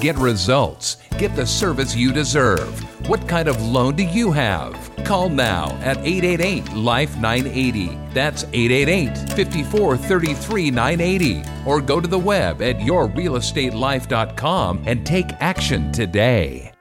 get results, get the service you deserve. What kind of loan do you have? Call now at 888 Life 980. That's 888 54 33 980. Or go to the web at yourrealestatelife.com and take action today.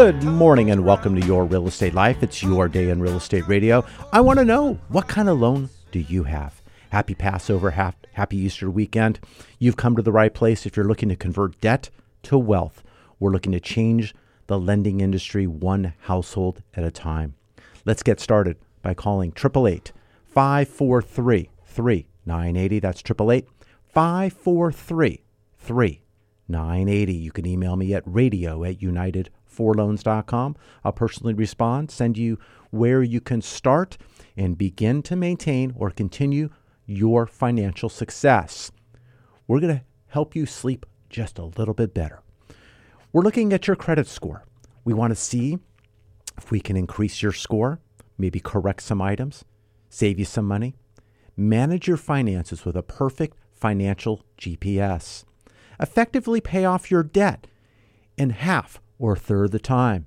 Good morning and welcome to Your Real Estate Life. It's your day in real estate radio. I want to know what kind of loan do you have? Happy Passover, hap- happy Easter weekend. You've come to the right place if you're looking to convert debt to wealth. We're looking to change the lending industry one household at a time. Let's get started by calling 888 543 3980. That's 888 543 3980. You can email me at radio at unitedforloans.com. I'll personally respond, send you where you can start and begin to maintain or continue your financial success. We're going to help you sleep just a little bit better. We're looking at your credit score. We want to see if we can increase your score, maybe correct some items, save you some money. Manage your finances with a perfect financial GPS. Effectively pay off your debt in half or third of the time.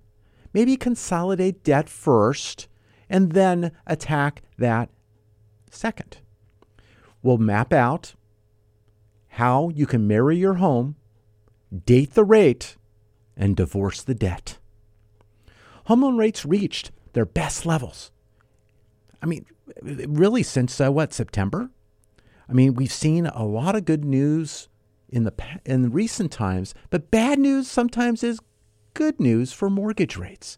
Maybe consolidate debt first and then attack that second. We'll map out how you can marry your home, date the rate, and divorce the debt. Home loan rates reached their best levels. I mean, really since uh, what September? I mean, we've seen a lot of good news in the in recent times, but bad news sometimes is good news for mortgage rates.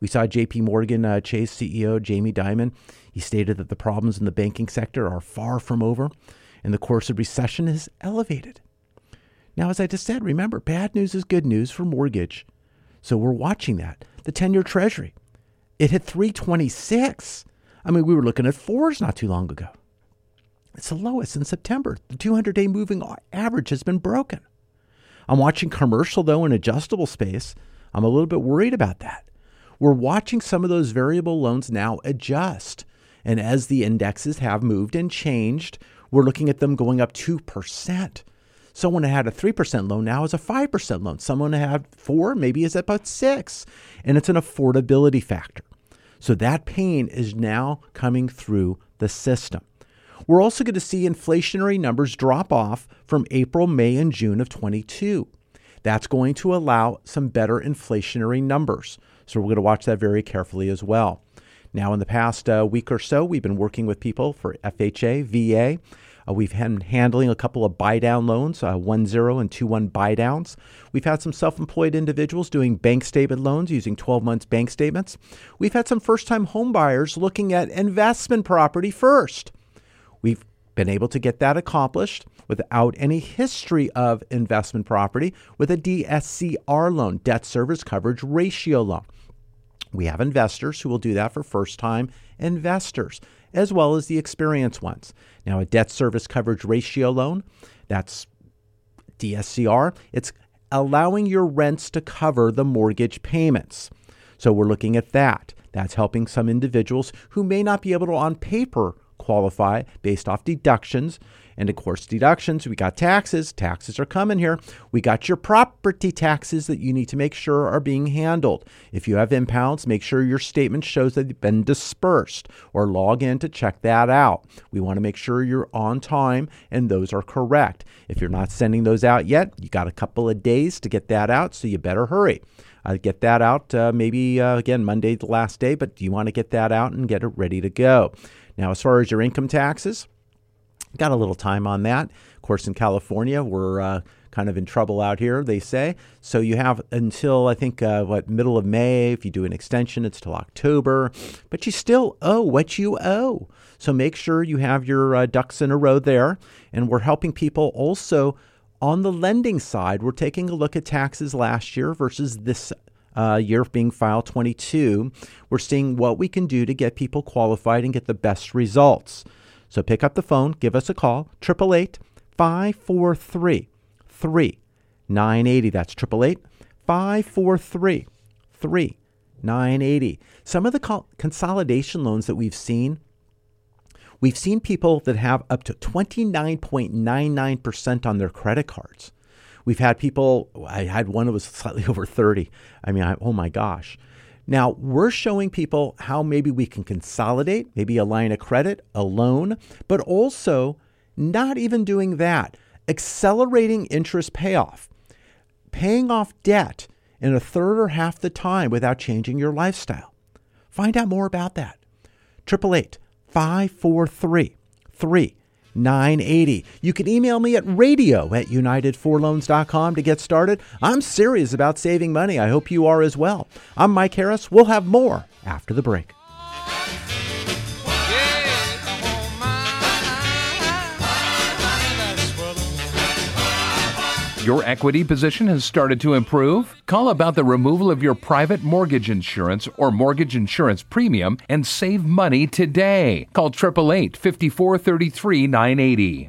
We saw J.P. Morgan uh, Chase CEO Jamie Dimon. He stated that the problems in the banking sector are far from over, and the course of recession is elevated. Now, as I just said, remember, bad news is good news for mortgage. So we're watching that. The 10 year treasury, it hit 326. I mean, we were looking at fours not too long ago. It's the lowest in September. The 200 day moving average has been broken. I'm watching commercial, though, in adjustable space. I'm a little bit worried about that. We're watching some of those variable loans now adjust. And as the indexes have moved and changed, we're looking at them going up 2%. Someone had a 3% loan now is a 5% loan. Someone had four maybe is about six. And it's an affordability factor. So that pain is now coming through the system. We're also going to see inflationary numbers drop off from April, May, and June of 22. That's going to allow some better inflationary numbers. So we're going to watch that very carefully as well. Now, in the past uh, week or so, we've been working with people for FHA, VA. Uh, we've been handling a couple of buy down loans, uh, 1 0 and 2 1 buy downs. We've had some self employed individuals doing bank statement loans using 12 months bank statements. We've had some first time home buyers looking at investment property first. We've been able to get that accomplished without any history of investment property with a DSCR loan, debt service coverage ratio loan. We have investors who will do that for first time investors, as well as the experienced ones. Now, a debt service coverage ratio loan, that's DSCR, it's allowing your rents to cover the mortgage payments. So we're looking at that. That's helping some individuals who may not be able to, on paper, qualify based off deductions And of course, deductions. We got taxes. Taxes are coming here. We got your property taxes that you need to make sure are being handled. If you have impounds, make sure your statement shows that they've been dispersed or log in to check that out. We want to make sure you're on time and those are correct. If you're not sending those out yet, you got a couple of days to get that out, so you better hurry. Get that out uh, maybe uh, again Monday, the last day, but you want to get that out and get it ready to go. Now, as far as your income taxes, got a little time on that. Of course, in California, we're uh, kind of in trouble out here, they say. So you have until I think uh, what middle of May. If you do an extension, it's till October, but you still owe what you owe. So make sure you have your uh, ducks in a row there. And we're helping people also on the lending side. We're taking a look at taxes last year versus this uh, year being file 22. We're seeing what we can do to get people qualified and get the best results. So pick up the phone, give us a call, 888 543 3980. That's 888 543 3980. Some of the consolidation loans that we've seen, we've seen people that have up to 29.99% on their credit cards. We've had people, I had one that was slightly over 30. I mean, I, oh my gosh. Now, we're showing people how maybe we can consolidate, maybe a line of credit, a loan, but also not even doing that, accelerating interest payoff, paying off debt in a third or half the time without changing your lifestyle. Find out more about that. 888 543 3980. You can email me at radio at unitedforloans.com to get started. I'm serious about saving money. I hope you are as well. I'm Mike Harris. We'll have more after the break. Your equity position has started to improve? Call about the removal of your private mortgage insurance or mortgage insurance premium and save money today. Call 888 5433 980.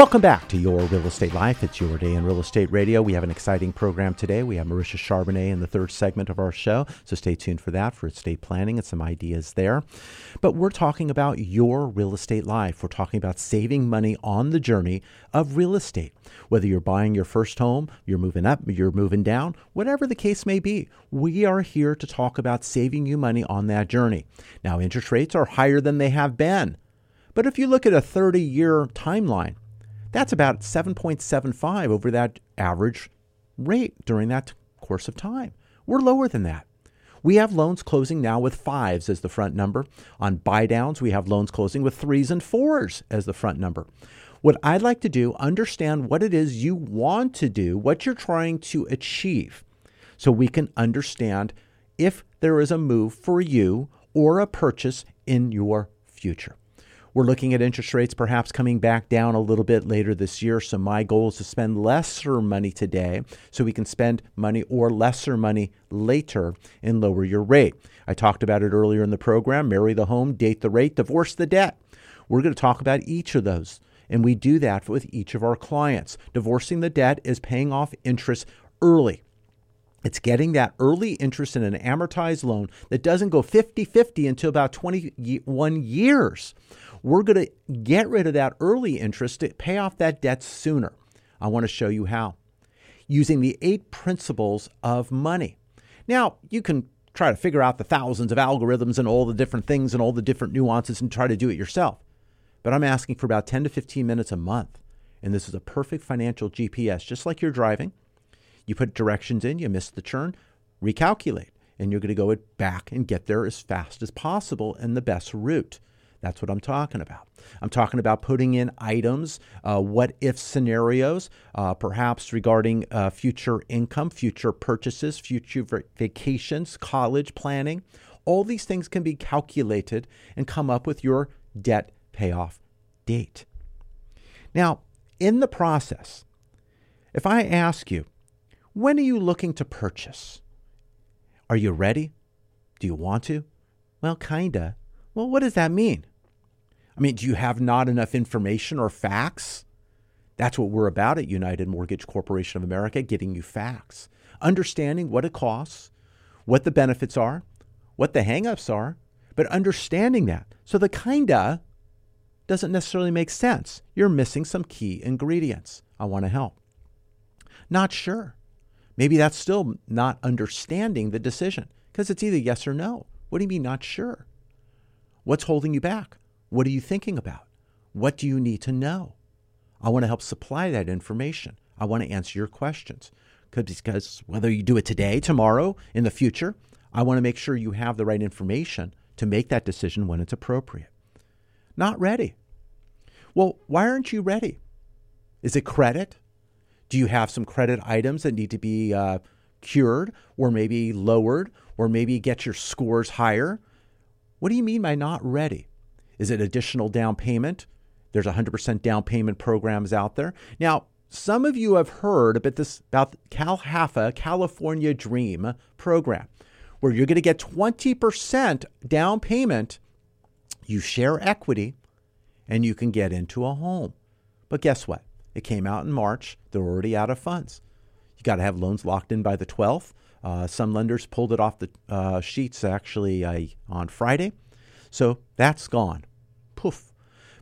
Welcome back to Your Real Estate Life. It's your day in real estate radio. We have an exciting program today. We have Marisha Charbonnet in the third segment of our show, so stay tuned for that for estate planning and some ideas there. But we're talking about your real estate life. We're talking about saving money on the journey of real estate. Whether you're buying your first home, you're moving up, you're moving down, whatever the case may be, we are here to talk about saving you money on that journey. Now, interest rates are higher than they have been. But if you look at a 30 year timeline, that's about 7.75 over that average rate during that course of time. We're lower than that. We have loans closing now with fives as the front number. On buy downs, we have loans closing with threes and fours as the front number. What I'd like to do, understand what it is you want to do, what you're trying to achieve, so we can understand if there is a move for you or a purchase in your future. We're looking at interest rates perhaps coming back down a little bit later this year. So, my goal is to spend lesser money today so we can spend money or lesser money later and lower your rate. I talked about it earlier in the program marry the home, date the rate, divorce the debt. We're going to talk about each of those. And we do that with each of our clients. Divorcing the debt is paying off interest early. It's getting that early interest in an amortized loan that doesn't go 50 50 until about 21 years. We're going to get rid of that early interest to pay off that debt sooner. I want to show you how using the eight principles of money. Now, you can try to figure out the thousands of algorithms and all the different things and all the different nuances and try to do it yourself. But I'm asking for about 10 to 15 minutes a month. And this is a perfect financial GPS, just like you're driving. You put directions in, you miss the turn, recalculate, and you're going to go it back and get there as fast as possible and the best route. That's what I'm talking about. I'm talking about putting in items, uh, what if scenarios, uh, perhaps regarding uh, future income, future purchases, future vacations, college planning. All these things can be calculated and come up with your debt payoff date. Now, in the process, if I ask you, when are you looking to purchase? Are you ready? Do you want to? Well, kinda. Well, what does that mean? I mean, do you have not enough information or facts? That's what we're about at United Mortgage Corporation of America, getting you facts, understanding what it costs, what the benefits are, what the hangups are, but understanding that. So the kinda doesn't necessarily make sense. You're missing some key ingredients. I want to help. Not sure. Maybe that's still not understanding the decision because it's either yes or no. What do you mean, not sure? What's holding you back? What are you thinking about? What do you need to know? I want to help supply that information. I want to answer your questions. 'Cause- Because whether you do it today, tomorrow, in the future, I want to make sure you have the right information to make that decision when it's appropriate. Not ready. Well, why aren't you ready? Is it credit? Do you have some credit items that need to be uh, cured or maybe lowered or maybe get your scores higher? What do you mean by not ready? Is it additional down payment? There's 100% down payment programs out there. Now, some of you have heard about this about CalHFA, California Dream program, where you're going to get 20% down payment. You share equity and you can get into a home. But guess what? It came out in March. They're already out of funds. You got to have loans locked in by the 12th. Uh, some lenders pulled it off the uh, sheets actually uh, on Friday. So that's gone. Poof.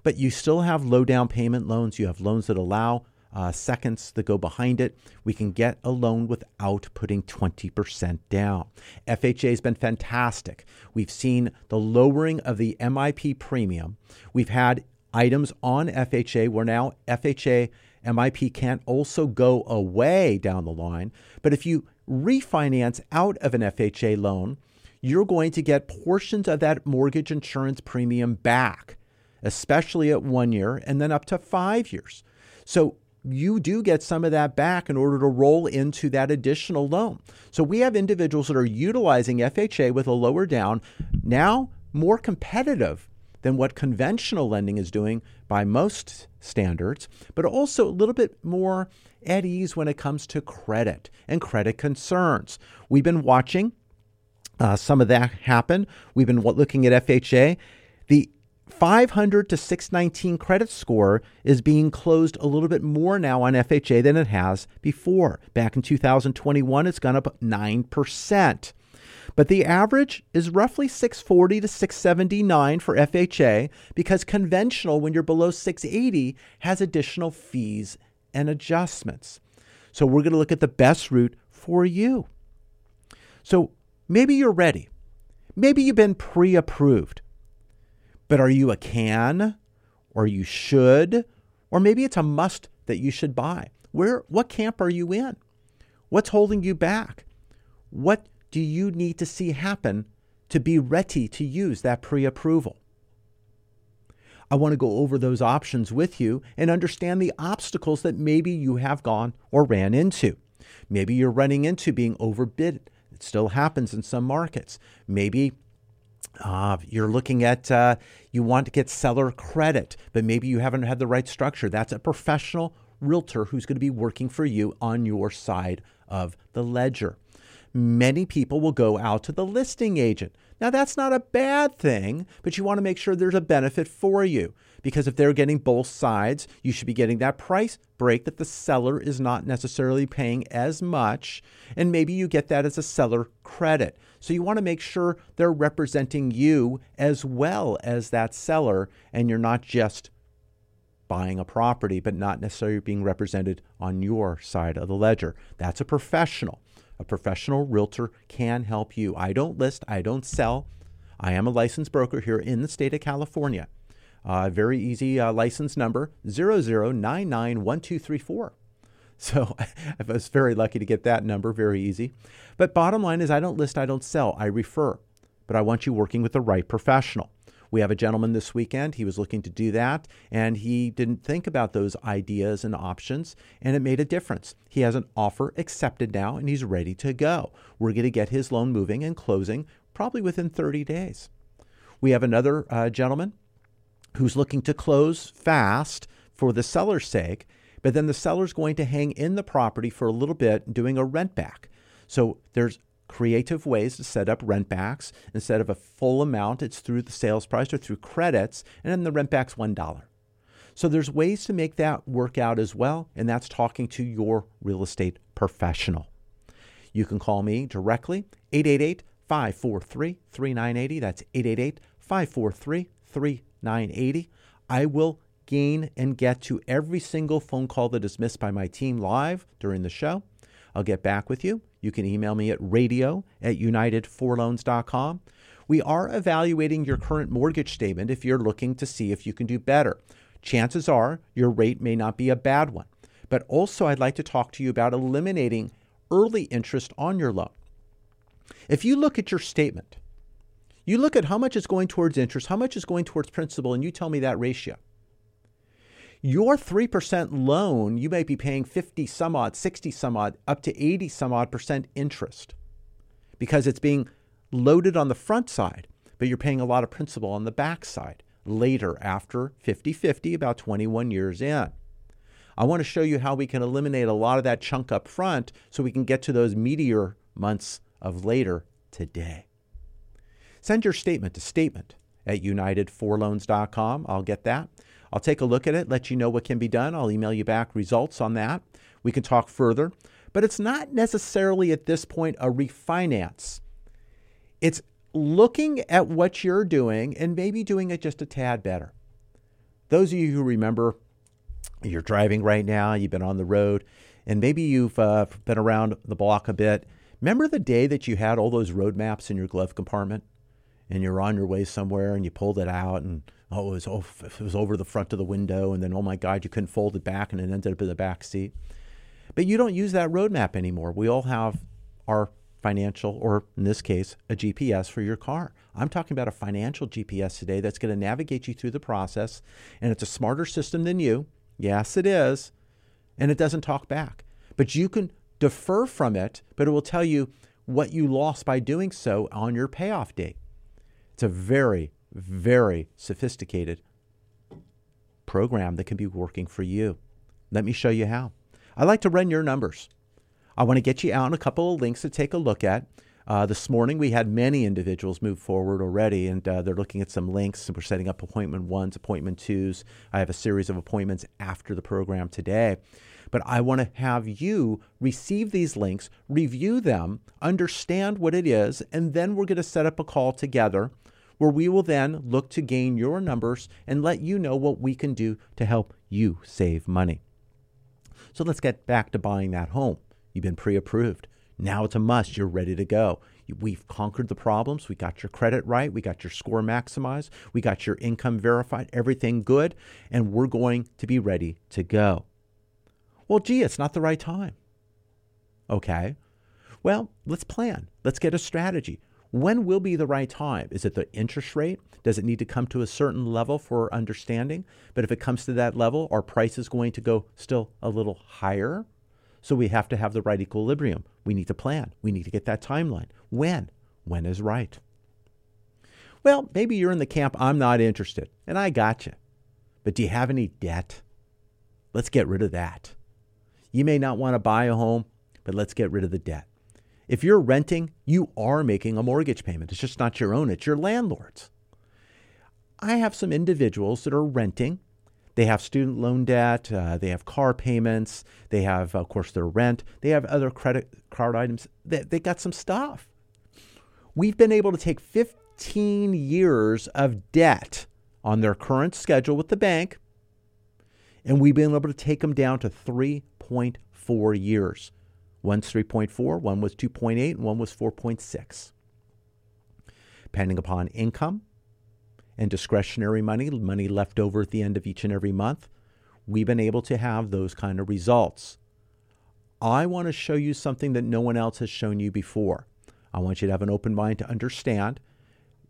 But you still have low down payment loans. You have loans that allow uh, seconds that go behind it. We can get a loan without putting 20% down. FHA has been fantastic. We've seen the lowering of the MIP premium. We've had items on FHA where now FHA MIP can't also go away down the line. But if you refinance out of an FHA loan, you're going to get portions of that mortgage insurance premium back, especially at one year and then up to five years. So you do get some of that back in order to roll into that additional loan. So we have individuals that are utilizing FHA with a lower down, now more competitive than what conventional lending is doing by most standards, but also a little bit more at ease when it comes to credit and credit concerns. We've been watching uh, some of that happen. We've been looking at FHA. The 500 to 619 credit score is being closed a little bit more now on FHA than it has before. Back in 2021, it's gone up 9%. But the average is roughly 640 to 679 for FHA because conventional, when you're below 680, has additional fees and adjustments. So we're going to look at the best route for you. So maybe you're ready. Maybe you've been pre approved. But are you a can or you should? Or maybe it's a must that you should buy. Where what camp are you in? What's holding you back? What do you need to see happen to be ready to use that pre approval? I want to go over those options with you and understand the obstacles that maybe you have gone or ran into. Maybe you're running into being overbid. It still happens in some markets. Maybe uh, you're looking at uh, you want to get seller credit, but maybe you haven't had the right structure. That's a professional realtor who's going to be working for you on your side of the ledger. Many people will go out to the listing agent. Now, that's not a bad thing, but you want to make sure there's a benefit for you because if they're getting both sides, you should be getting that price break that the seller is not necessarily paying as much. And maybe you get that as a seller credit. So you want to make sure they're representing you as well as that seller, and you're not just buying a property, but not necessarily being represented on your side of the ledger. That's a professional. A professional realtor can help you. I don't list, I don't sell. I am a licensed broker here in the state of California. Uh, very easy uh, license number 00991234. So I was very lucky to get that number, very easy. But bottom line is, I don't list, I don't sell, I refer. But I want you working with the right professional. We have a gentleman this weekend. He was looking to do that, and he didn't think about those ideas and options, and it made a difference. He has an offer accepted now, and he's ready to go. We're going to get his loan moving and closing probably within 30 days. We have another uh, gentleman who's looking to close fast for the seller's sake, but then the seller's going to hang in the property for a little bit doing a rent back. So there's creative ways to set up rent backs. Instead of a full amount, it's through the sales price or through credits, and then the rent back's $1. So there's ways to make that work out as well, and that's talking to your real estate professional. You can call me directly, 888 543 3980. That's 888 543 3980. I will gain and get to every single phone call that is missed by my team live during the show. I'll get back with you. You can email me at radio at unitedforloans.com. We are evaluating your current mortgage statement if you're looking to see if you can do better. Chances are your rate may not be a bad one. But also, I'd like to talk to you about eliminating early interest on your loan. If you look at your statement, you look at how much is going towards interest, how much is going towards principal, and you tell me that ratio. Your 3% loan, you may be paying 50 some odd, 60 some odd, up to 80 some odd percent interest because it's being loaded on the front side, but you're paying a lot of principal on the back side later after 50 50, about 21 years in. I want to show you how we can eliminate a lot of that chunk up front so we can get to those meteor months of later today. Send your statement to statement at unitedforloans.com. I'll get that. I'll take a look at it, let you know what can be done. I'll email you back results on that. We can talk further. But it's not necessarily at this point a refinance. It's looking at what you're doing and maybe doing it just a tad better. Those of you who remember, you're driving right now, you've been on the road, and maybe you've uh, been around the block a bit. Remember the day that you had all those road maps in your glove compartment? and you're on your way somewhere and you pulled it out and oh it was oh, it was over the front of the window and then oh my god you couldn't fold it back and it ended up in the back seat. But you don't use that roadmap anymore. We all have our financial or in this case a gps for your car. I'm talking about a financial gps today that's going to navigate you through the process and it's a smarter system than you. Yes it is and it doesn't talk back. But you can defer from it but it will tell you what you lost by doing so on your payoff date. It's a very, very sophisticated program that can be working for you. Let me show you how. I like to run your numbers. I want to get you out on a couple of links to take a look at. Uh, this morning, we had many individuals move forward already, and uh, they're looking at some links. And we're setting up appointment ones, appointment twos. I have a series of appointments after the program today. But I want to have you receive these links, review them, understand what it is, and then we're going to set up a call together where we will then look to gain your numbers and let you know what we can do to help you save money. So let's get back to buying that home. You've been pre approved. Now it's a must. You're ready to go. We've conquered the problems. We got your credit right. We got your score maximized. We got your income verified. Everything good. And we're going to be ready to go. Well, gee, it's not the right time. Okay. Well, let's plan. Let's get a strategy. When will be the right time? Is it the interest rate? Does it need to come to a certain level for understanding? But if it comes to that level, our price is going to go still a little higher. So we have to have the right equilibrium. We need to plan. We need to get that timeline. When? When is right? Well, maybe you're in the camp, I'm not interested, and I got you. But do you have any debt? Let's get rid of that. You may not want to buy a home, but let's get rid of the debt. If you're renting, you are making a mortgage payment. It's just not your own, it's your landlord's. I have some individuals that are renting. They have student loan debt, uh, they have car payments, they have, of course, their rent, they have other credit card items. They, they got some stuff. We've been able to take 15 years of debt on their current schedule with the bank, and we've been able to take them down to 3.4 years. One's 3.4, one was 2.8, and one was 4.6. Depending upon income and discretionary money, money left over at the end of each and every month, we've been able to have those kind of results. I want to show you something that no one else has shown you before. I want you to have an open mind to understand.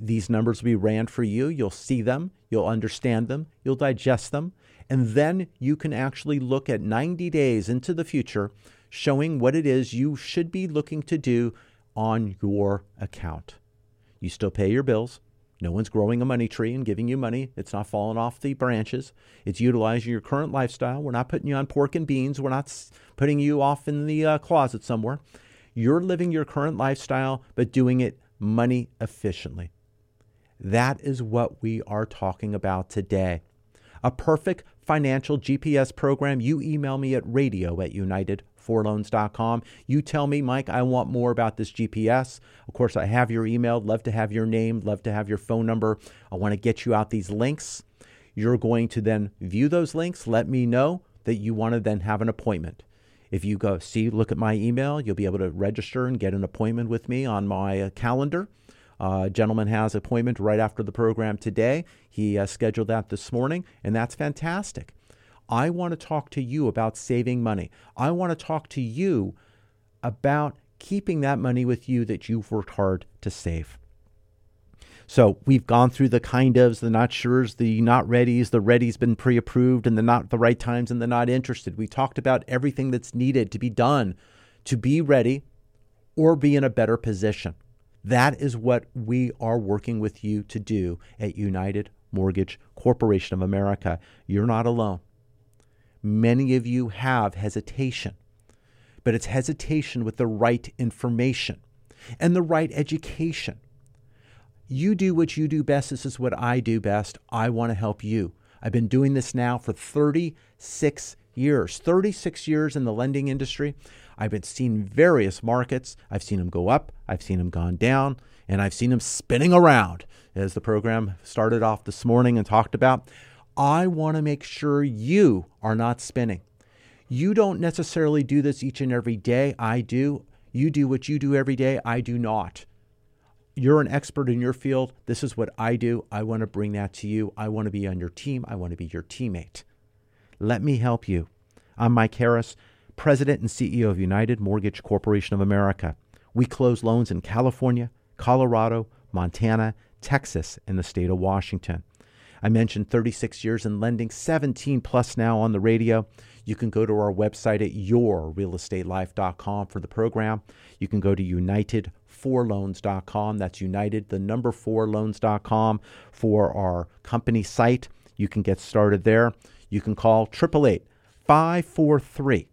These numbers will be ran for you. You'll see them, you'll understand them, you'll digest them, and then you can actually look at 90 days into the future, showing what it is you should be looking to do on your account. You still pay your bills. No one's growing a money tree and giving you money. It's not falling off the branches. It's utilizing your current lifestyle. We're not putting you on pork and beans. We're not putting you off in the uh, closet somewhere. You're living your current lifestyle, but doing it money efficiently. That is what we are talking about today. A perfect financial GPS program. You email me at radio at unitedforloans.com. You tell me, Mike, I want more about this GPS. Of course, I have your email. Love to have your name. Love to have your phone number. I want to get you out these links. You're going to then view those links. Let me know that you want to then have an appointment. If you go see, look at my email, you'll be able to register and get an appointment with me on my uh, calendar. Uh, gentleman has appointment right after the program today. He uh, scheduled that this morning, and that's fantastic. I want to talk to you about saving money. I want to talk to you about keeping that money with you that you've worked hard to save. So we've gone through the kind ofs, the not sures, the not readies, the ready's been pre approved, and the not the right times and the not interested. We talked about everything that's needed to be done to be ready or be in a better position. That is what we are working with you to do at United Mortgage Corporation of America. You're not alone. Many of you have hesitation, but it's hesitation with the right information and the right education. You do what you do best. This is what I do best. I want to help you. I've been doing this now for 36 years. 36 years in the lending industry. I've been seen various markets. I've seen them go up, I've seen them gone down, and I've seen them spinning around. As the program started off this morning and talked about, I want to make sure you are not spinning. You don't necessarily do this each and every day. I do. You do what you do every day. I do not you're an expert in your field. This is what I do. I want to bring that to you. I want to be on your team. I want to be your teammate. Let me help you. I'm Mike Harris, President and CEO of United Mortgage Corporation of America. We close loans in California, Colorado, Montana, Texas, and the state of Washington. I mentioned 36 years in lending, 17 plus now on the radio. You can go to our website at yourrealestatelife.com for the program. You can go to unitedforloans.com. That's united, the number four loans.com for our company site. You can get started there. You can call 888 543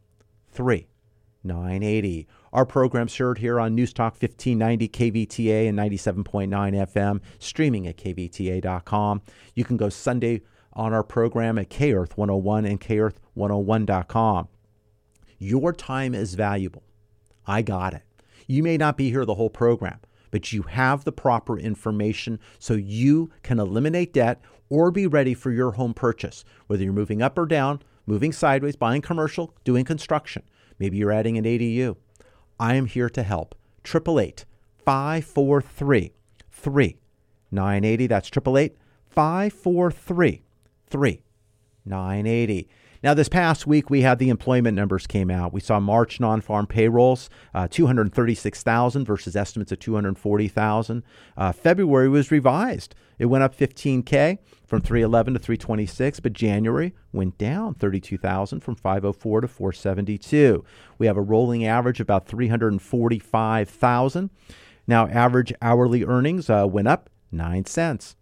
3980. Our program's heard here on News Talk 1590 KVTA and 97.9 FM, streaming at kvta.com. You can go Sunday on our program at KEarth 101 and KEarth101.com. Your time is valuable. I got it. You may not be here the whole program, but you have the proper information so you can eliminate debt or be ready for your home purchase, whether you're moving up or down, moving sideways, buying commercial, doing construction. Maybe you're adding an ADU. I am here to help. 888 543 3980. That's 888 543 3980. Now, this past week, we had the employment numbers came out. We saw March non-farm payrolls, uh, 236,000 versus estimates of 240,000. Uh, February was revised. It went up 15K from 311 to 326, but January went down 32,000 from 504 to 472. We have a rolling average of about 345,000. Now, average hourly earnings uh, went up 9 cents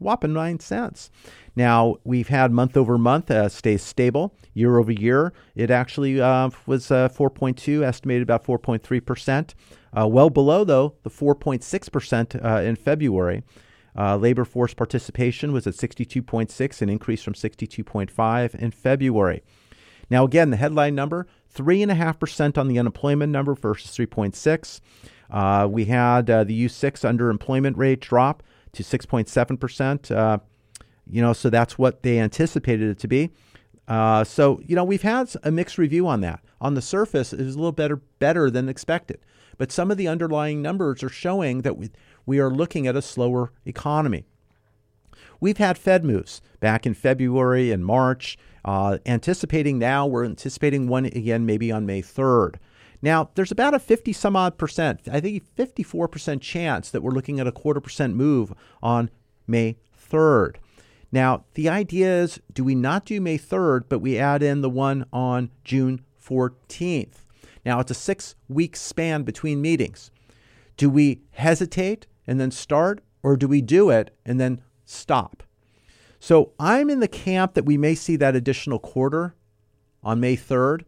whopping nine cents. Now we've had month over month uh, stay stable. Year over year, it actually uh, was uh, 4.2, estimated about 4.3 percent. Uh, well below though the 4.6 percent uh, in February. Uh, labor force participation was at 62.6, an increase from 62.5 in February. Now again, the headline number three and a half percent on the unemployment number versus 3.6. Uh, we had the U6 underemployment rate drop to 6.7%. Uh, you know, so that's what they anticipated it to be. Uh, so you know we've had a mixed review on that. On the surface, it is a little better better than expected, but some of the underlying numbers are showing that we we are looking at a slower economy. We've had Fed moves back in February and March. Uh, anticipating now, we're anticipating one again maybe on May 3rd. Now, there's about a 50 some odd percent, I think 54% chance that we're looking at a quarter percent move on May 3rd. Now, the idea is do we not do May 3rd, but we add in the one on June 14th? Now, it's a six week span between meetings. Do we hesitate and then start, or do we do it and then stop? So I'm in the camp that we may see that additional quarter on May 3rd.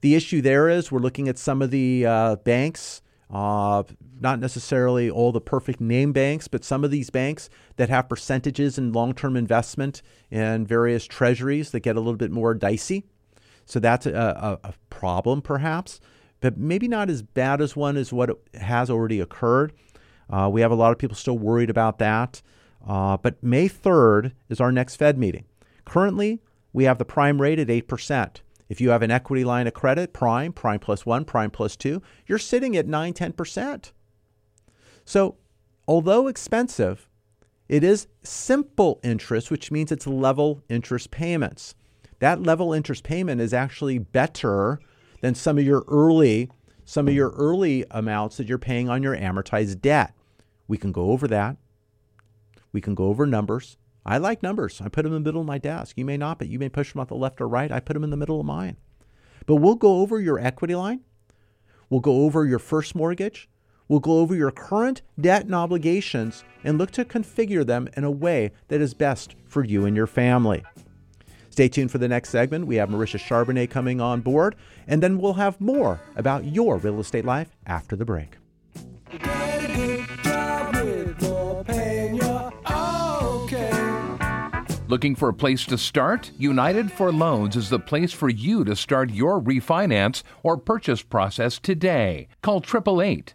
The issue there is we're looking at some of the uh, banks, uh, not necessarily all the perfect name banks, but some of these banks that have percentages in long term investment in various treasuries that get a little bit more dicey. So that's a, a, a problem, perhaps, but maybe not as bad as one as what has already occurred. Uh, we have a lot of people still worried about that. Uh, but May 3rd is our next Fed meeting. Currently, we have the prime rate at 8%. If you have an equity line of credit, prime, prime plus one, prime plus two, you're sitting at 9, 10%. So, although expensive, it is simple interest, which means it's level interest payments. That level interest payment is actually better than some of your early some of your early amounts that you're paying on your amortized debt. We can go over that. We can go over numbers. I like numbers. I put them in the middle of my desk. You may not, but you may push them off the left or right. I put them in the middle of mine. But we'll go over your equity line. We'll go over your first mortgage. We'll go over your current debt and obligations and look to configure them in a way that is best for you and your family. Stay tuned for the next segment. We have Marisha Charbonnet coming on board, and then we'll have more about your real estate life after the break. Looking for a place to start? United for Loans is the place for you to start your refinance or purchase process today. Call 888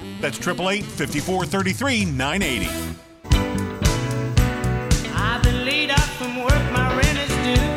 That's 888 54 33 980. I've been laid out from work, my rent is due.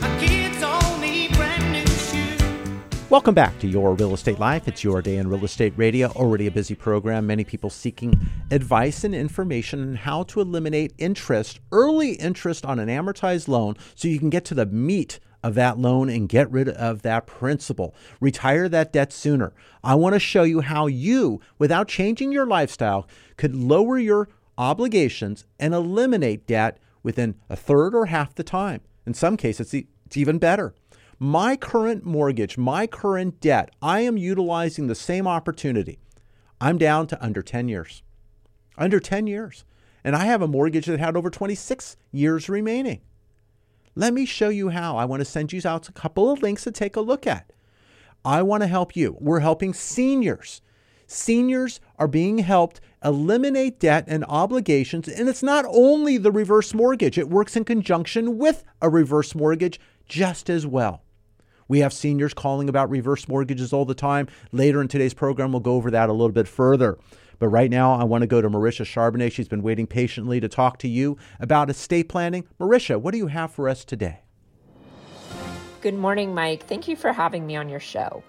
My kids all need brand new shoes. Welcome back to Your Real Estate Life. It's your day in real estate radio. Already a busy program. Many people seeking advice and information on how to eliminate interest, early interest on an amortized loan, so you can get to the meat of that loan and get rid of that principal. Retire that debt sooner. I want to show you how you, without changing your lifestyle, could lower your obligations and eliminate debt within a third or half the time. In some cases, it's, even better. My current mortgage, my current debt, I am utilizing the same opportunity. I'm down to under 10 years. Under 10 years. And I have a mortgage that had over 26 years remaining. Let me show you how. I want to send you out a couple of links to take a look at. I want to help you. We're helping seniors. Seniors are being helped eliminate debt and obligations. And it's not only the reverse mortgage, it works in conjunction with a reverse mortgage just as well. We have seniors calling about reverse mortgages all the time. Later in today's program, we'll go over that a little bit further. But right now, I want to go to Marisha Charbonnet. She's been waiting patiently to talk to you about estate planning. Marisha, what do you have for us today? Good morning, Mike. Thank you for having me on your show.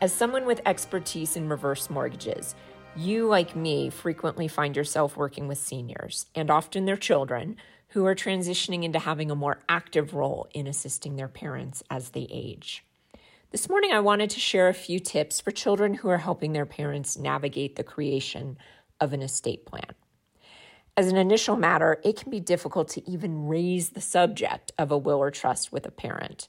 As someone with expertise in reverse mortgages, you, like me, frequently find yourself working with seniors and often their children who are transitioning into having a more active role in assisting their parents as they age. This morning, I wanted to share a few tips for children who are helping their parents navigate the creation of an estate plan. As an initial matter, it can be difficult to even raise the subject of a will or trust with a parent.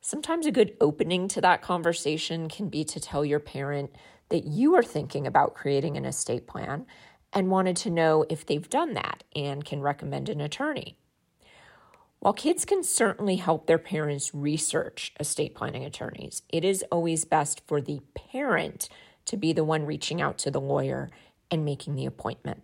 Sometimes a good opening to that conversation can be to tell your parent that you are thinking about creating an estate plan and wanted to know if they've done that and can recommend an attorney. While kids can certainly help their parents research estate planning attorneys, it is always best for the parent to be the one reaching out to the lawyer and making the appointment.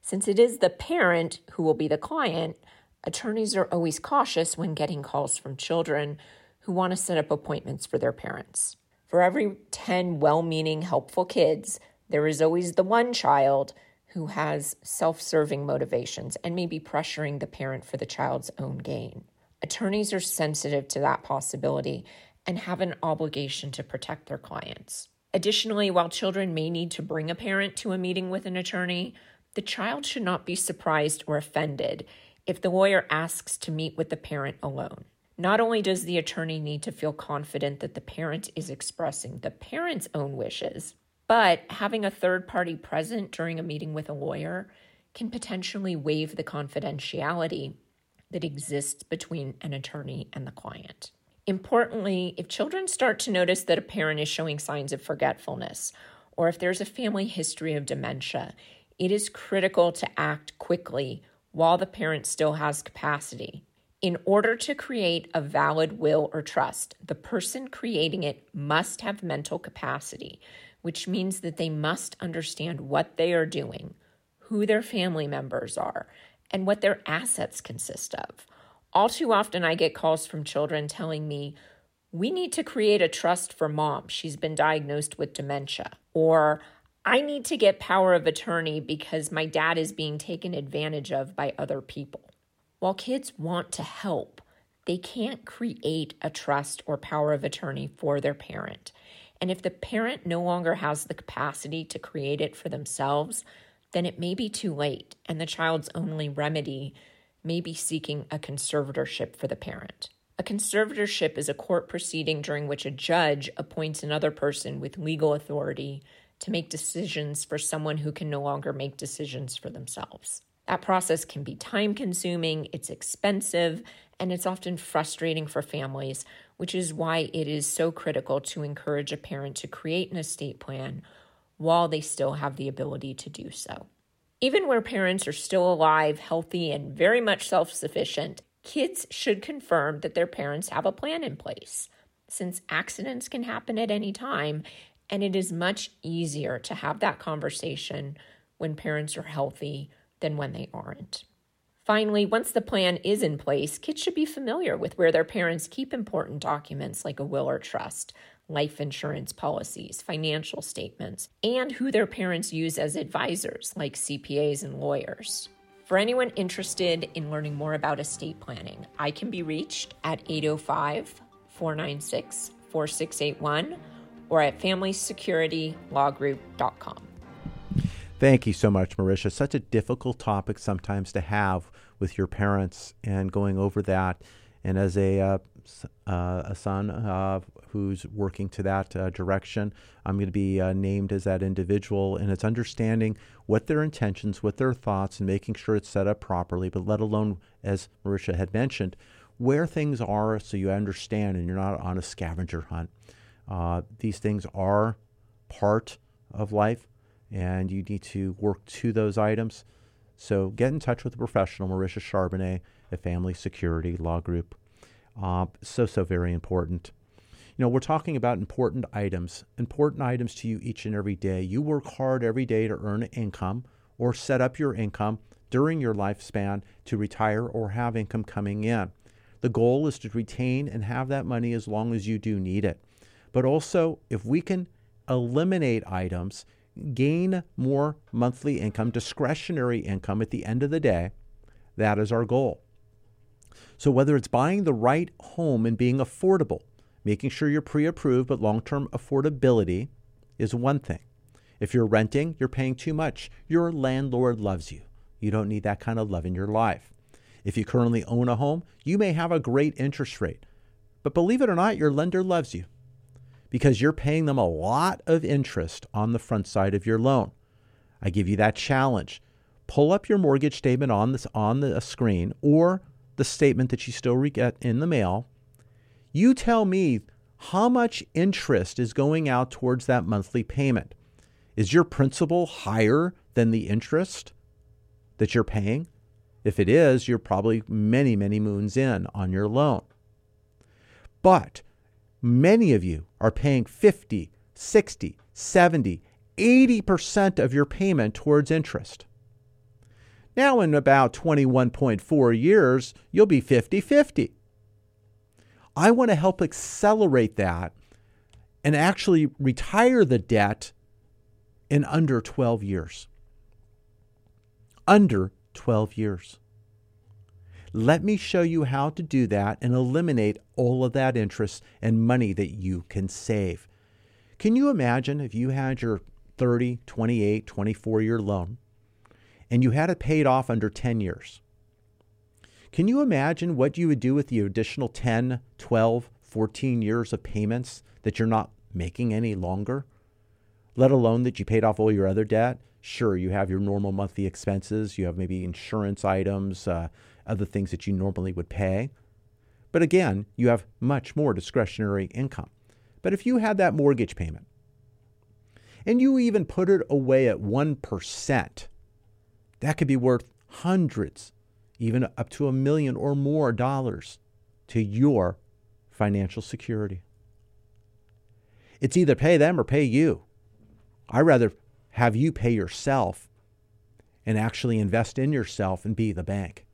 Since it is the parent who will be the client, attorneys are always cautious when getting calls from children who want to set up appointments for their parents. For every 10 well meaning, helpful kids, there is always the one child who has self serving motivations and may be pressuring the parent for the child's own gain. Attorneys are sensitive to that possibility and have an obligation to protect their clients. Additionally, while children may need to bring a parent to a meeting with an attorney, the child should not be surprised or offended if the lawyer asks to meet with the parent alone. Not only does the attorney need to feel confident that the parent is expressing the parent's own wishes, but having a third party present during a meeting with a lawyer can potentially waive the confidentiality that exists between an attorney and the client. Importantly, if children start to notice that a parent is showing signs of forgetfulness, or if there's a family history of dementia, it is critical to act quickly while the parent still has capacity. In order to create a valid will or trust, the person creating it must have mental capacity, which means that they must understand what they are doing, who their family members are, and what their assets consist of. All too often, I get calls from children telling me, We need to create a trust for mom. She's been diagnosed with dementia. Or, I need to get power of attorney because my dad is being taken advantage of by other people. While kids want to help, they can't create a trust or power of attorney for their parent. And if the parent no longer has the capacity to create it for themselves, then it may be too late, and the child's only remedy may be seeking a conservatorship for the parent. A conservatorship is a court proceeding during which a judge appoints another person with legal authority to make decisions for someone who can no longer make decisions for themselves. That process can be time consuming, it's expensive, and it's often frustrating for families, which is why it is so critical to encourage a parent to create an estate plan while they still have the ability to do so. Even where parents are still alive, healthy, and very much self sufficient, kids should confirm that their parents have a plan in place. Since accidents can happen at any time, and it is much easier to have that conversation when parents are healthy than when they aren't. Finally, once the plan is in place, kids should be familiar with where their parents keep important documents like a will or trust, life insurance policies, financial statements, and who their parents use as advisors like CPAs and lawyers. For anyone interested in learning more about estate planning, I can be reached at 805 496 4681 or at familysecurity.lawgroup.com. Thank you so much, Marisha. Such a difficult topic sometimes to have with your parents and going over that. And as a, uh, uh, a son uh, who's working to that uh, direction, I'm going to be uh, named as that individual. And it's understanding what their intentions, what their thoughts, and making sure it's set up properly, but let alone, as Marisha had mentioned, where things are so you understand and you're not on a scavenger hunt. Uh, these things are part of life, and you need to work to those items. So get in touch with a professional, Marisha Charbonnet at Family Security Law Group. Uh, so, so very important. You know, we're talking about important items, important items to you each and every day. You work hard every day to earn income or set up your income during your lifespan to retire or have income coming in. The goal is to retain and have that money as long as you do need it. But also, if we can eliminate items, gain more monthly income, discretionary income at the end of the day, that is our goal. So, whether it's buying the right home and being affordable, making sure you're pre approved, but long term affordability is one thing. If you're renting, you're paying too much. Your landlord loves you. You don't need that kind of love in your life. If you currently own a home, you may have a great interest rate. But believe it or not, your lender loves you because you're paying them a lot of interest on the front side of your loan. I give you that challenge. Pull up your mortgage statement on this on the uh, screen or the statement that you still get in the mail. You tell me how much interest is going out towards that monthly payment. Is your principal higher than the interest that you're paying? If it is, you're probably many, many moons in on your loan. But many of you are paying 50, 60, 70, 80% of your payment towards interest. Now, in about 21.4 years, you'll be 50 50. I want to help accelerate that and actually retire the debt in under 12 years. Under 12 years. Let me show you how to do that and eliminate all of that interest and money that you can save. Can you imagine if you had your 30, 28, 24 year loan and you had it paid off under 10 years? Can you imagine what you would do with the additional 10, 12, 14 years of payments that you're not making any longer? Let alone that you paid off all your other debt. Sure, you have your normal monthly expenses, you have maybe insurance items, uh, other things that you normally would pay. But again, you have much more discretionary income. But if you had that mortgage payment and you even put it away at 1%, that could be worth hundreds, even up to a million or more dollars to your financial security. It's either pay them or pay you. I'd rather have you pay yourself and actually invest in yourself and be the bank.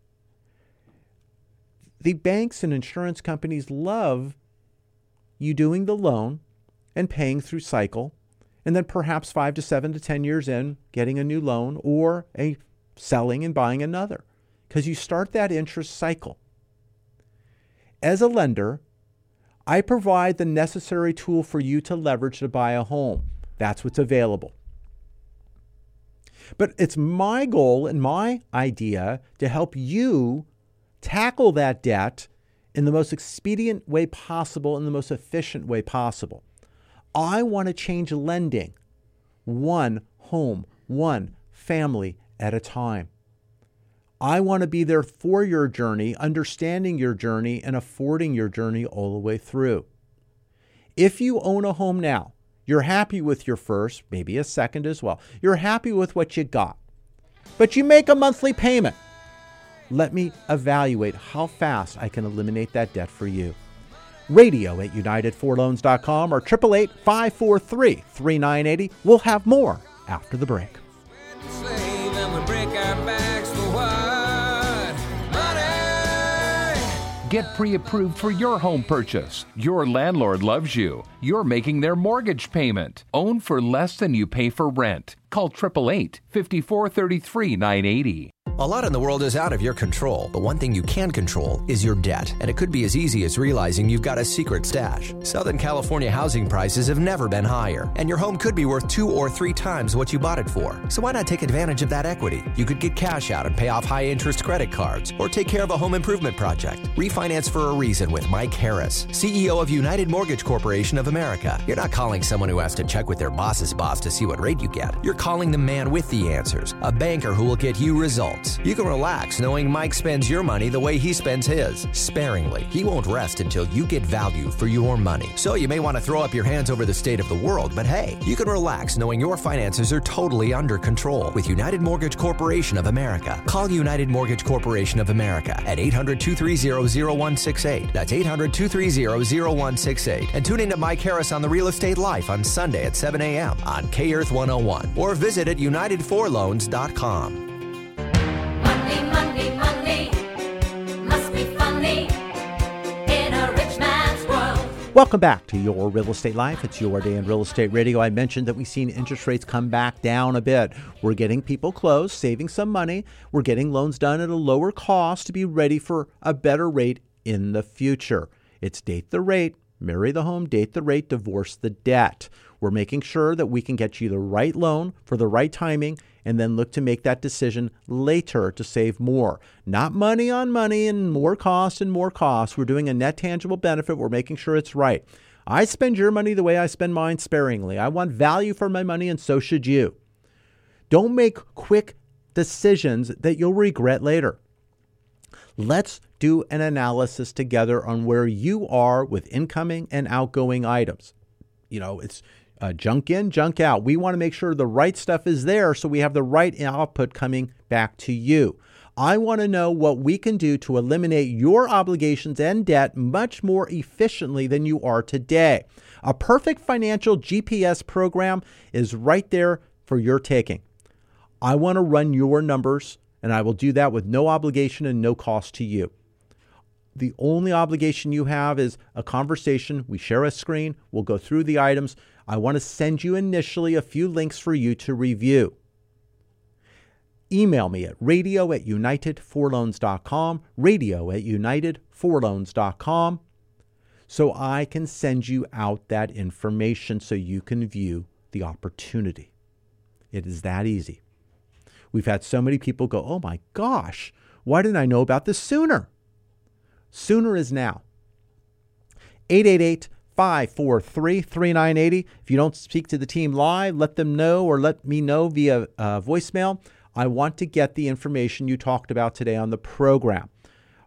The banks and insurance companies love you doing the loan and paying through cycle, and then perhaps five to seven to 10 years in, getting a new loan or a selling and buying another because you start that interest cycle. As a lender, I provide the necessary tool for you to leverage to buy a home. That's what's available. But it's my goal and my idea to help you tackle that debt in the most expedient way possible, in the most efficient way possible. I want to change lending one home, one family at a time. I want to be there for your journey, understanding your journey, and affording your journey all the way through. If you own a home now, you're happy with your first, maybe a second as well. You're happy with what you got, but you make a monthly payment. Let me evaluate how fast I can eliminate that debt for you. Radio at UnitedForLoans.com or 888 543 3980. We'll have more after the break. Get pre approved for your home purchase. Your landlord loves you. You're making their mortgage payment. Own for less than you pay for rent. Call 888 5433 980. A lot in the world is out of your control, but one thing you can control is your debt. And it could be as easy as realizing you've got a secret stash. Southern California housing prices have never been higher, and your home could be worth two or three times what you bought it for. So why not take advantage of that equity? You could get cash out and pay off high interest credit cards, or take care of a home improvement project. Refinance for a reason with Mike Harris, CEO of United Mortgage Corporation of America. You're not calling someone who has to check with their boss's boss to see what rate you get. You're calling the man with the answers, a banker who will get you results. You can relax knowing Mike spends your money the way he spends his, sparingly. He won't rest until you get value for your money. So you may want to throw up your hands over the state of the world, but hey, you can relax knowing your finances are totally under control with United Mortgage Corporation of America. Call United Mortgage Corporation of America at 800 230 0168. That's 800 230 0168. And tune in to Mike Harris on the Real Estate Life on Sunday at 7 a.m. on K Earth 101 or visit at UnitedForLoans.com. Money, money, money must be funny in a rich man's world. Welcome back to Your Real Estate Life. It's your day in real estate radio. I mentioned that we've seen interest rates come back down a bit. We're getting people close, saving some money. We're getting loans done at a lower cost to be ready for a better rate in the future. It's date the rate, marry the home, date the rate, divorce the debt. We're making sure that we can get you the right loan for the right timing and then look to make that decision later to save more. Not money on money and more cost and more cost. We're doing a net tangible benefit. We're making sure it's right. I spend your money the way I spend mine sparingly. I want value for my money, and so should you. Don't make quick decisions that you'll regret later. Let's do an analysis together on where you are with incoming and outgoing items. You know, it's uh, junk in, junk out. We want to make sure the right stuff is there so we have the right output coming back to you. I want to know what we can do to eliminate your obligations and debt much more efficiently than you are today. A perfect financial GPS program is right there for your taking. I want to run your numbers, and I will do that with no obligation and no cost to you. The only obligation you have is a conversation. We share a screen, we'll go through the items. I want to send you initially a few links for you to review. Email me at radio at unitedforloans.com, radio at unitedforloans.com, so I can send you out that information so you can view the opportunity. It is that easy. We've had so many people go, oh my gosh, why didn't I know about this sooner? Sooner is now. 888 543 3980. If you don't speak to the team live, let them know or let me know via uh, voicemail. I want to get the information you talked about today on the program.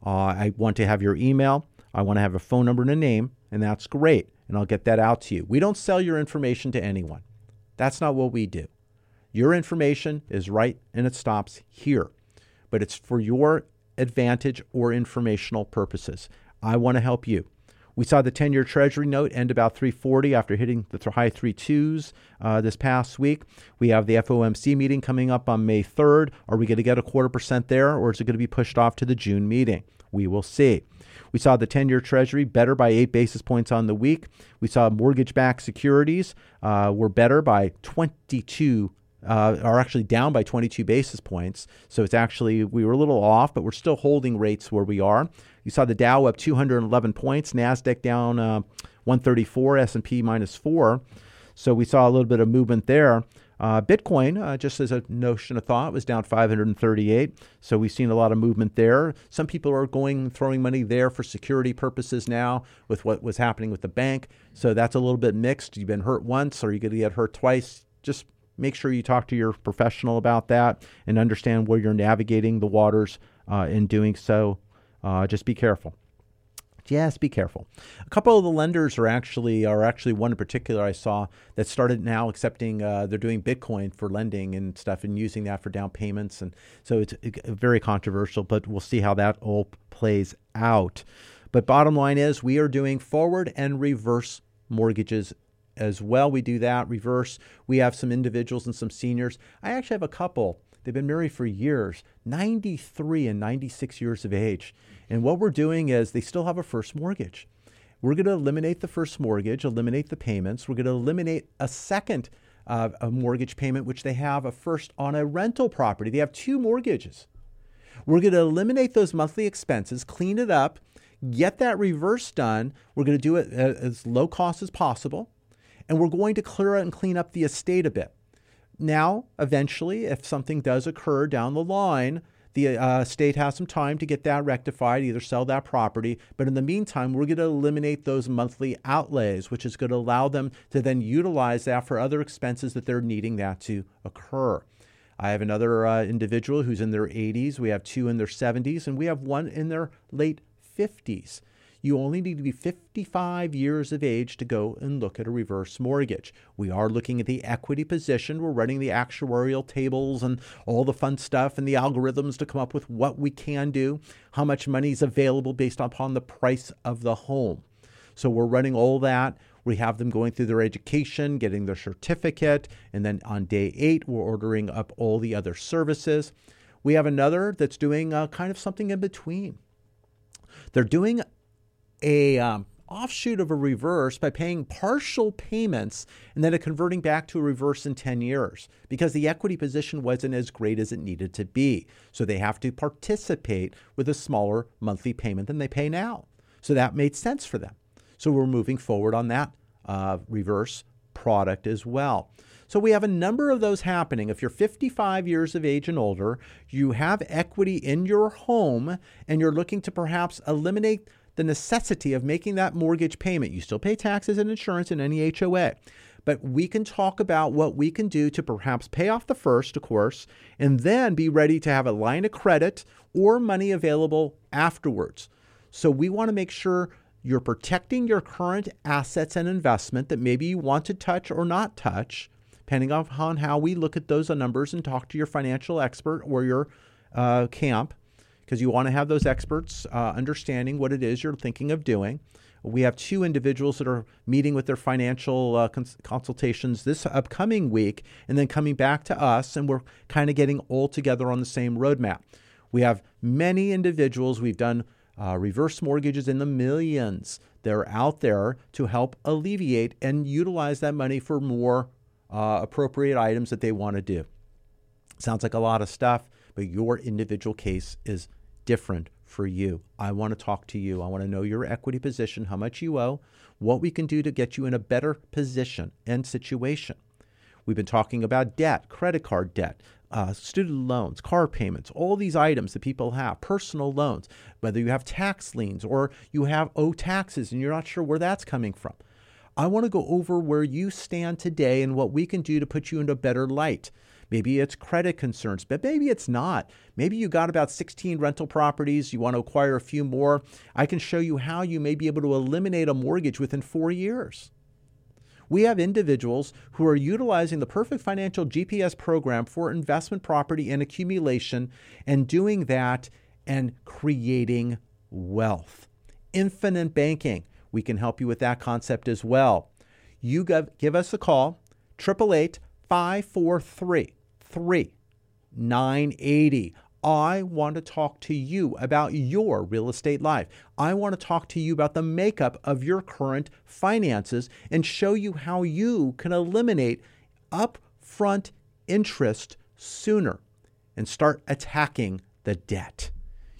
Uh, I want to have your email. I want to have a phone number and a name, and that's great. And I'll get that out to you. We don't sell your information to anyone. That's not what we do. Your information is right and it stops here, but it's for your advantage or informational purposes. I want to help you. We saw the 10 year Treasury note end about 340 after hitting the high three twos uh, this past week. We have the FOMC meeting coming up on May 3rd. Are we going to get a quarter percent there or is it going to be pushed off to the June meeting? We will see. We saw the 10 year Treasury better by eight basis points on the week. We saw mortgage backed securities uh, were better by 22 uh, are actually down by 22 basis points. So it's actually, we were a little off, but we're still holding rates where we are. You saw the Dow up 211 points, NASDAQ down uh, 134, S&P minus 4. So we saw a little bit of movement there. Uh, Bitcoin, uh, just as a notion of thought, was down 538. So we've seen a lot of movement there. Some people are going, throwing money there for security purposes now with what was happening with the bank. So that's a little bit mixed. You've been hurt once, or you're going to get hurt twice. Just make sure you talk to your professional about that and understand where you're navigating the waters uh, in doing so. Uh, just be careful. Yes, be careful. A couple of the lenders are actually are actually one in particular I saw that started now accepting uh, they're doing Bitcoin for lending and stuff and using that for down payments and so it's very controversial. But we'll see how that all plays out. But bottom line is we are doing forward and reverse mortgages as well. We do that reverse. We have some individuals and some seniors. I actually have a couple. They've been married for years, 93 and 96 years of age. And what we're doing is they still have a first mortgage. We're going to eliminate the first mortgage, eliminate the payments. We're going to eliminate a second uh, a mortgage payment, which they have a first on a rental property. They have two mortgages. We're going to eliminate those monthly expenses, clean it up, get that reverse done. We're going to do it as low cost as possible and we're going to clear out and clean up the estate a bit. Now, eventually, if something does occur down the line, the uh, state has some time to get that rectified, either sell that property. But in the meantime, we're going to eliminate those monthly outlays, which is going to allow them to then utilize that for other expenses that they're needing that to occur. I have another uh, individual who's in their 80s. We have two in their 70s, and we have one in their late 50s. You only need to be 55 years of age to go and look at a reverse mortgage. We are looking at the equity position. We're running the actuarial tables and all the fun stuff and the algorithms to come up with what we can do, how much money is available based upon the price of the home. So we're running all that. We have them going through their education, getting their certificate, and then on day eight, we're ordering up all the other services. We have another that's doing uh, kind of something in between. They're doing a um, offshoot of a reverse by paying partial payments and then converting back to a reverse in 10 years because the equity position wasn't as great as it needed to be. So they have to participate with a smaller monthly payment than they pay now. So that made sense for them. So we're moving forward on that uh, reverse product as well. So we have a number of those happening. If you're 55 years of age and older, you have equity in your home and you're looking to perhaps eliminate the necessity of making that mortgage payment. You still pay taxes and insurance in any HOA. But we can talk about what we can do to perhaps pay off the first, of course, and then be ready to have a line of credit or money available afterwards. So we want to make sure you're protecting your current assets and investment that maybe you want to touch or not touch, depending on how we look at those numbers and talk to your financial expert or your uh, camp, because you want to have those experts uh, understanding what it is you're thinking of doing. We have two individuals that are meeting with their financial uh, cons- consultations this upcoming week and then coming back to us, and we're kind of getting all together on the same roadmap. We have many individuals. We've done uh, reverse mortgages in the millions. They're out there to help alleviate and utilize that money for more uh, appropriate items that they want to do. Sounds like a lot of stuff, but your individual case is different for you. I want to talk to you. I want to know your equity position, how much you owe, what we can do to get you in a better position and situation. We've been talking about debt, credit card debt, uh, student loans, car payments, all these items that people have, personal loans, whether you have tax liens or you have owe taxes and you're not sure where that's coming from. I want to go over where you stand today and what we can do to put you into a better light. Maybe it's credit concerns, but maybe it's not. Maybe you got about 16 rental properties, you want to acquire a few more. I can show you how you may be able to eliminate a mortgage within four years. We have individuals who are utilizing the Perfect Financial GPS program for investment property and accumulation and doing that and creating wealth. Infinite banking, we can help you with that concept as well. You give, us a call, 888 543 3980. I want to talk to you about your real estate life. I want to talk to you about the makeup of your current finances and show you how you can eliminate upfront interest sooner and start attacking the debt.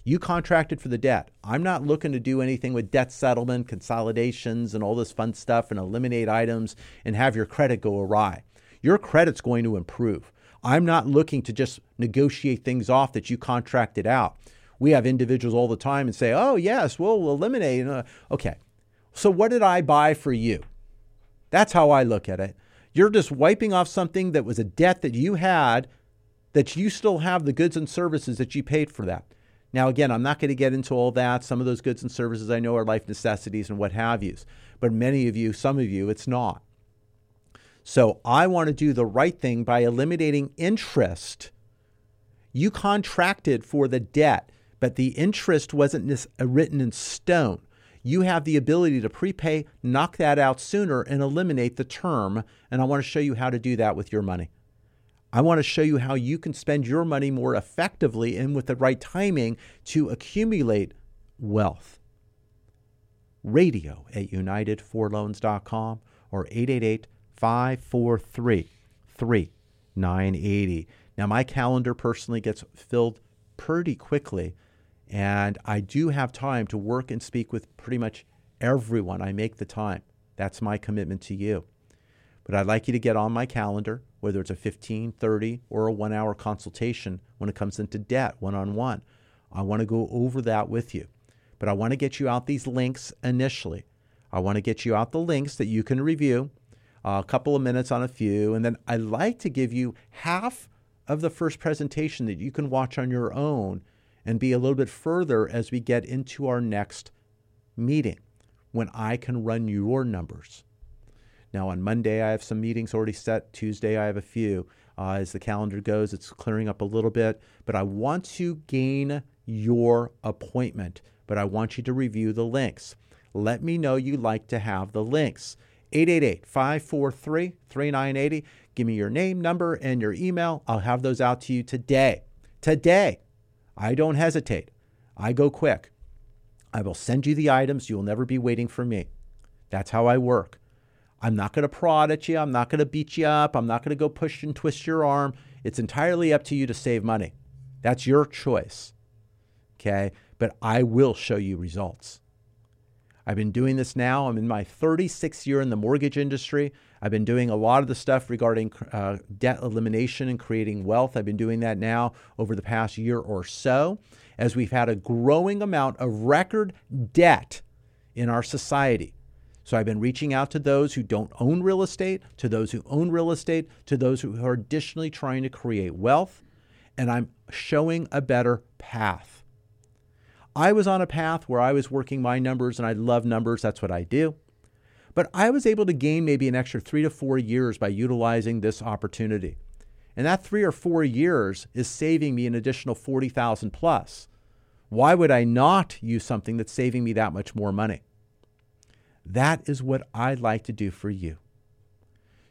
You contracted for the debt. I'm not looking to do anything with debt settlement, consolidations, and all this fun stuff and eliminate items and have your credit go awry. Your credit's going to improve. I'm not looking to just negotiate things off that you contracted out. We have individuals all the time and say, oh, yes, we'll eliminate. Uh, okay. So, what did I buy for you? That's how I look at it. You're just wiping off something that was a debt that you had that you still have the goods and services that you paid for that. Now, again, I'm not going to get into all that. Some of those goods and services I know are life necessities and what have yous, but many of you, some of you, it's not. So I want to do the right thing by eliminating interest. You contracted for the debt, but the interest wasn't uh, written in stone. You have the ability to prepay, knock that out sooner, and eliminate the term. And I want to show you how to do that with your money. I want to show you how you can spend your money more effectively and with the right timing to accumulate wealth. Radio at unitedforloans.com or 888 543 3980. Now, my calendar personally gets filled pretty quickly, and I do have time to work and speak with pretty much everyone. I make the time. That's my commitment to you. But I'd like you to get on my calendar, whether it's a 15, 30, or a one hour consultation when it comes into debt one on one. I want to go over that with you. But I want to get you out these links initially. I want to get you out the links that you can review, a couple of minutes on a few. And then I like to give you half of the first presentation that you can watch on your own and be a little bit further as we get into our next meeting when I can run your numbers. Now, on Monday, I have some meetings already set. Tuesday, I have a few. Uh, as the calendar goes, it's clearing up a little bit, but I want to gain your appointment, but I want you to review the links. Let me know you like to have the links. 888 543 3980. Give me your name, number, and your email. I'll have those out to you today. Today. I don't hesitate. I go quick. I will send you the items. You will never be waiting for me. That's how I work. I'm not going to prod at you. I'm not going to beat you up. I'm not going to go push and twist your arm. It's entirely up to you to save money. That's your choice. Okay. But I will show you results. I've been doing this now. I'm in my 36th year in the mortgage industry. I've been doing a lot of the stuff regarding uh, debt elimination and creating wealth. I've been doing that now over the past year or so as we've had a growing amount of record debt in our society. So I've been reaching out to those who don't own real estate, to those who own real estate, to those who are additionally trying to create wealth, and I'm showing a better path. I was on a path where I was working my numbers and I love numbers, that's what I do. But I was able to gain maybe an extra three to four years by utilizing this opportunity. And that three or four years is saving me an additional 40,000 plus. Why would I not use something that's saving me that much more money? That is what I'd like to do for you.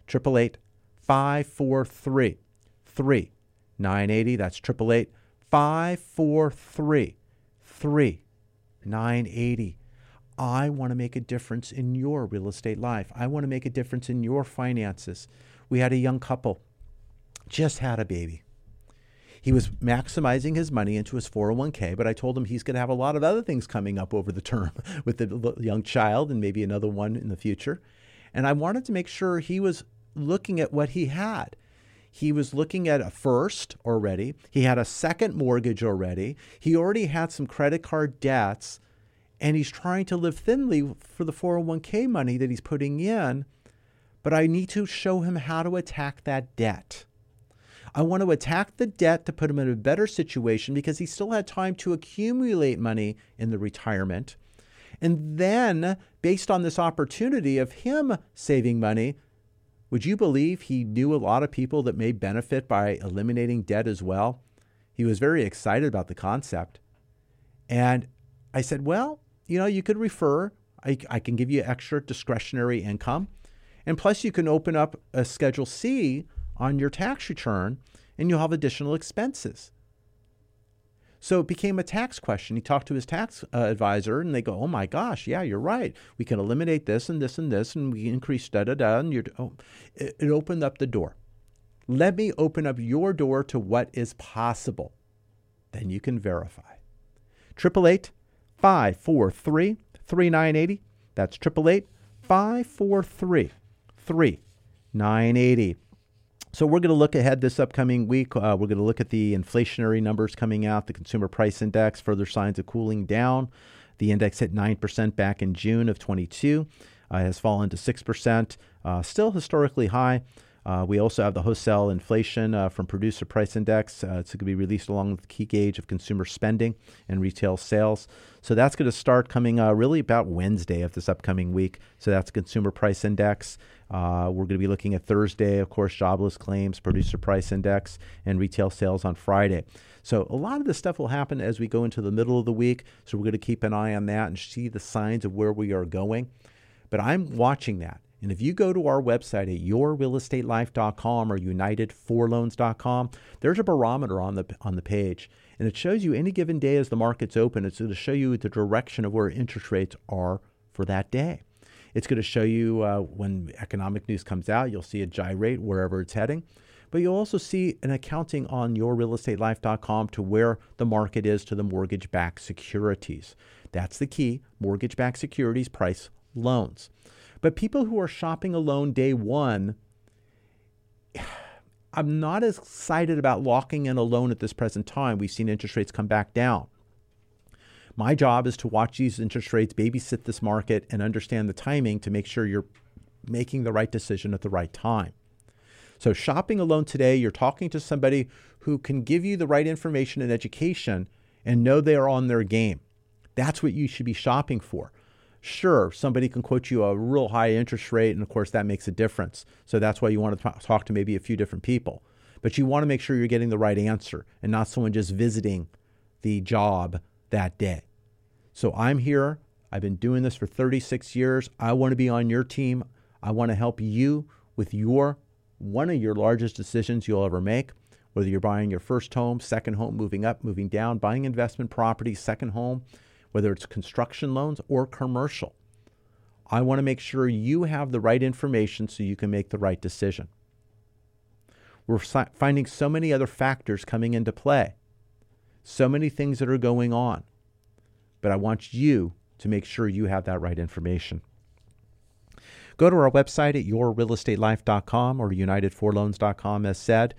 888 543 3980. That's 888 543 3980. I want to make a difference in your real estate life. I want to make a difference in your finances. We had a young couple, just had a baby. He was maximizing his money into his 401k, but I told him he's going to have a lot of other things coming up over the term with the young child and maybe another one in the future. And I wanted to make sure he was looking at what he had. He was looking at a first already. He had a second mortgage already. He already had some credit card debts, and he's trying to live thinly for the 401k money that he's putting in. But I need to show him how to attack that debt. I want to attack the debt to put him in a better situation because he still had time to accumulate money in the retirement. And then, based on this opportunity of him saving money, would you believe he knew a lot of people that may benefit by eliminating debt as well? He was very excited about the concept. And I said, well, you know, you could refer. I, I can give you extra discretionary income. And plus, you can open up a Schedule C on your tax return and you'll have additional expenses. So it became a tax question. He talked to his tax uh, advisor, and they go, "Oh my gosh, yeah, you're right. We can eliminate this and this and this, and we increase da da da." And you're, oh, it, it opened up the door. Let me open up your door to what is possible. Then you can verify. Triple eight five four three three nine eighty. That's triple eight five four three three nine eighty. So we're going to look ahead this upcoming week. Uh, we're going to look at the inflationary numbers coming out, the consumer price index, further signs of cooling down. The index hit 9% back in June of 22, uh, has fallen to 6%, uh, still historically high. Uh, we also have the wholesale inflation uh, from producer price index. Uh, it's going to be released along with the key gauge of consumer spending and retail sales. So that's going to start coming uh, really about Wednesday of this upcoming week. So that's consumer price index. Uh, we're going to be looking at Thursday, of course, jobless claims, producer price index, and retail sales on Friday. So a lot of this stuff will happen as we go into the middle of the week. So we're going to keep an eye on that and see the signs of where we are going. But I'm watching that. And if you go to our website at yourrealestatelife.com or unitedforloans.com, there's a barometer on the on the page, and it shows you any given day as the market's open. It's going to show you the direction of where interest rates are for that day. It's going to show you uh, when economic news comes out. You'll see a gyrate wherever it's heading. But you'll also see an accounting on yourrealestatelife.com to where the market is to the mortgage backed securities. That's the key mortgage backed securities price loans. But people who are shopping alone day one, I'm not as excited about locking in a loan at this present time. We've seen interest rates come back down. My job is to watch these interest rates, babysit this market, and understand the timing to make sure you're making the right decision at the right time. So, shopping alone today, you're talking to somebody who can give you the right information and education and know they are on their game. That's what you should be shopping for. Sure, somebody can quote you a real high interest rate, and of course, that makes a difference. So, that's why you want to talk to maybe a few different people. But you want to make sure you're getting the right answer and not someone just visiting the job that day. So, I'm here. I've been doing this for 36 years. I want to be on your team. I want to help you with your one of your largest decisions you'll ever make, whether you're buying your first home, second home, moving up, moving down, buying investment property, second home, whether it's construction loans or commercial. I want to make sure you have the right information so you can make the right decision. We're finding so many other factors coming into play, so many things that are going on. But I want you to make sure you have that right information. Go to our website at yourrealestatelife.com or unitedforloans.com as said.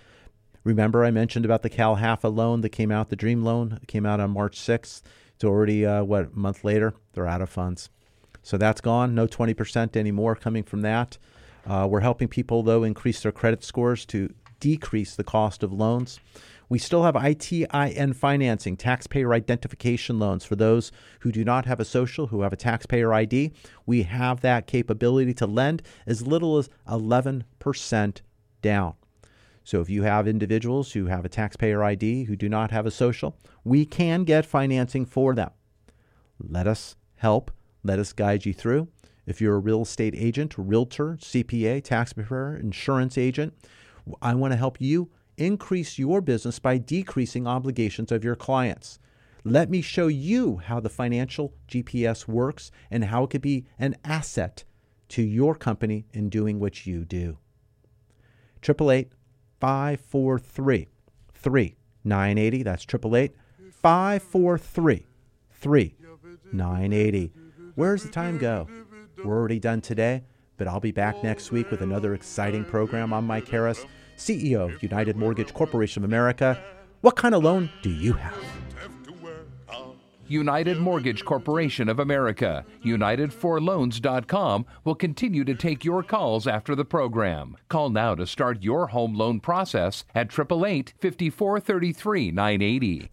Remember, I mentioned about the CalHFA loan that came out, the Dream loan came out on March 6th. It's already, uh, what, a month later? They're out of funds. So that's gone. No 20% anymore coming from that. Uh, we're helping people, though, increase their credit scores to decrease the cost of loans. We still have ITIN financing, taxpayer identification loans for those who do not have a social, who have a taxpayer ID. We have that capability to lend as little as 11% down. So if you have individuals who have a taxpayer ID who do not have a social, we can get financing for them. Let us help. Let us guide you through. If you're a real estate agent, realtor, CPA, tax preparer, insurance agent, I want to help you increase your business by decreasing obligations of your clients. Let me show you how the financial GPS works and how it could be an asset to your company in doing what you do. 888 543 3980. That's 888 543 3980. Where's the time go? We're already done today, but I'll be back next week with another exciting program. I'm Mike Harris, CEO of United Mortgage Corporation of America. What kind of loan do you have? United Mortgage Corporation of America, UnitedForLoans.com will continue to take your calls after the program. Call now to start your home loan process at 888 5433 980.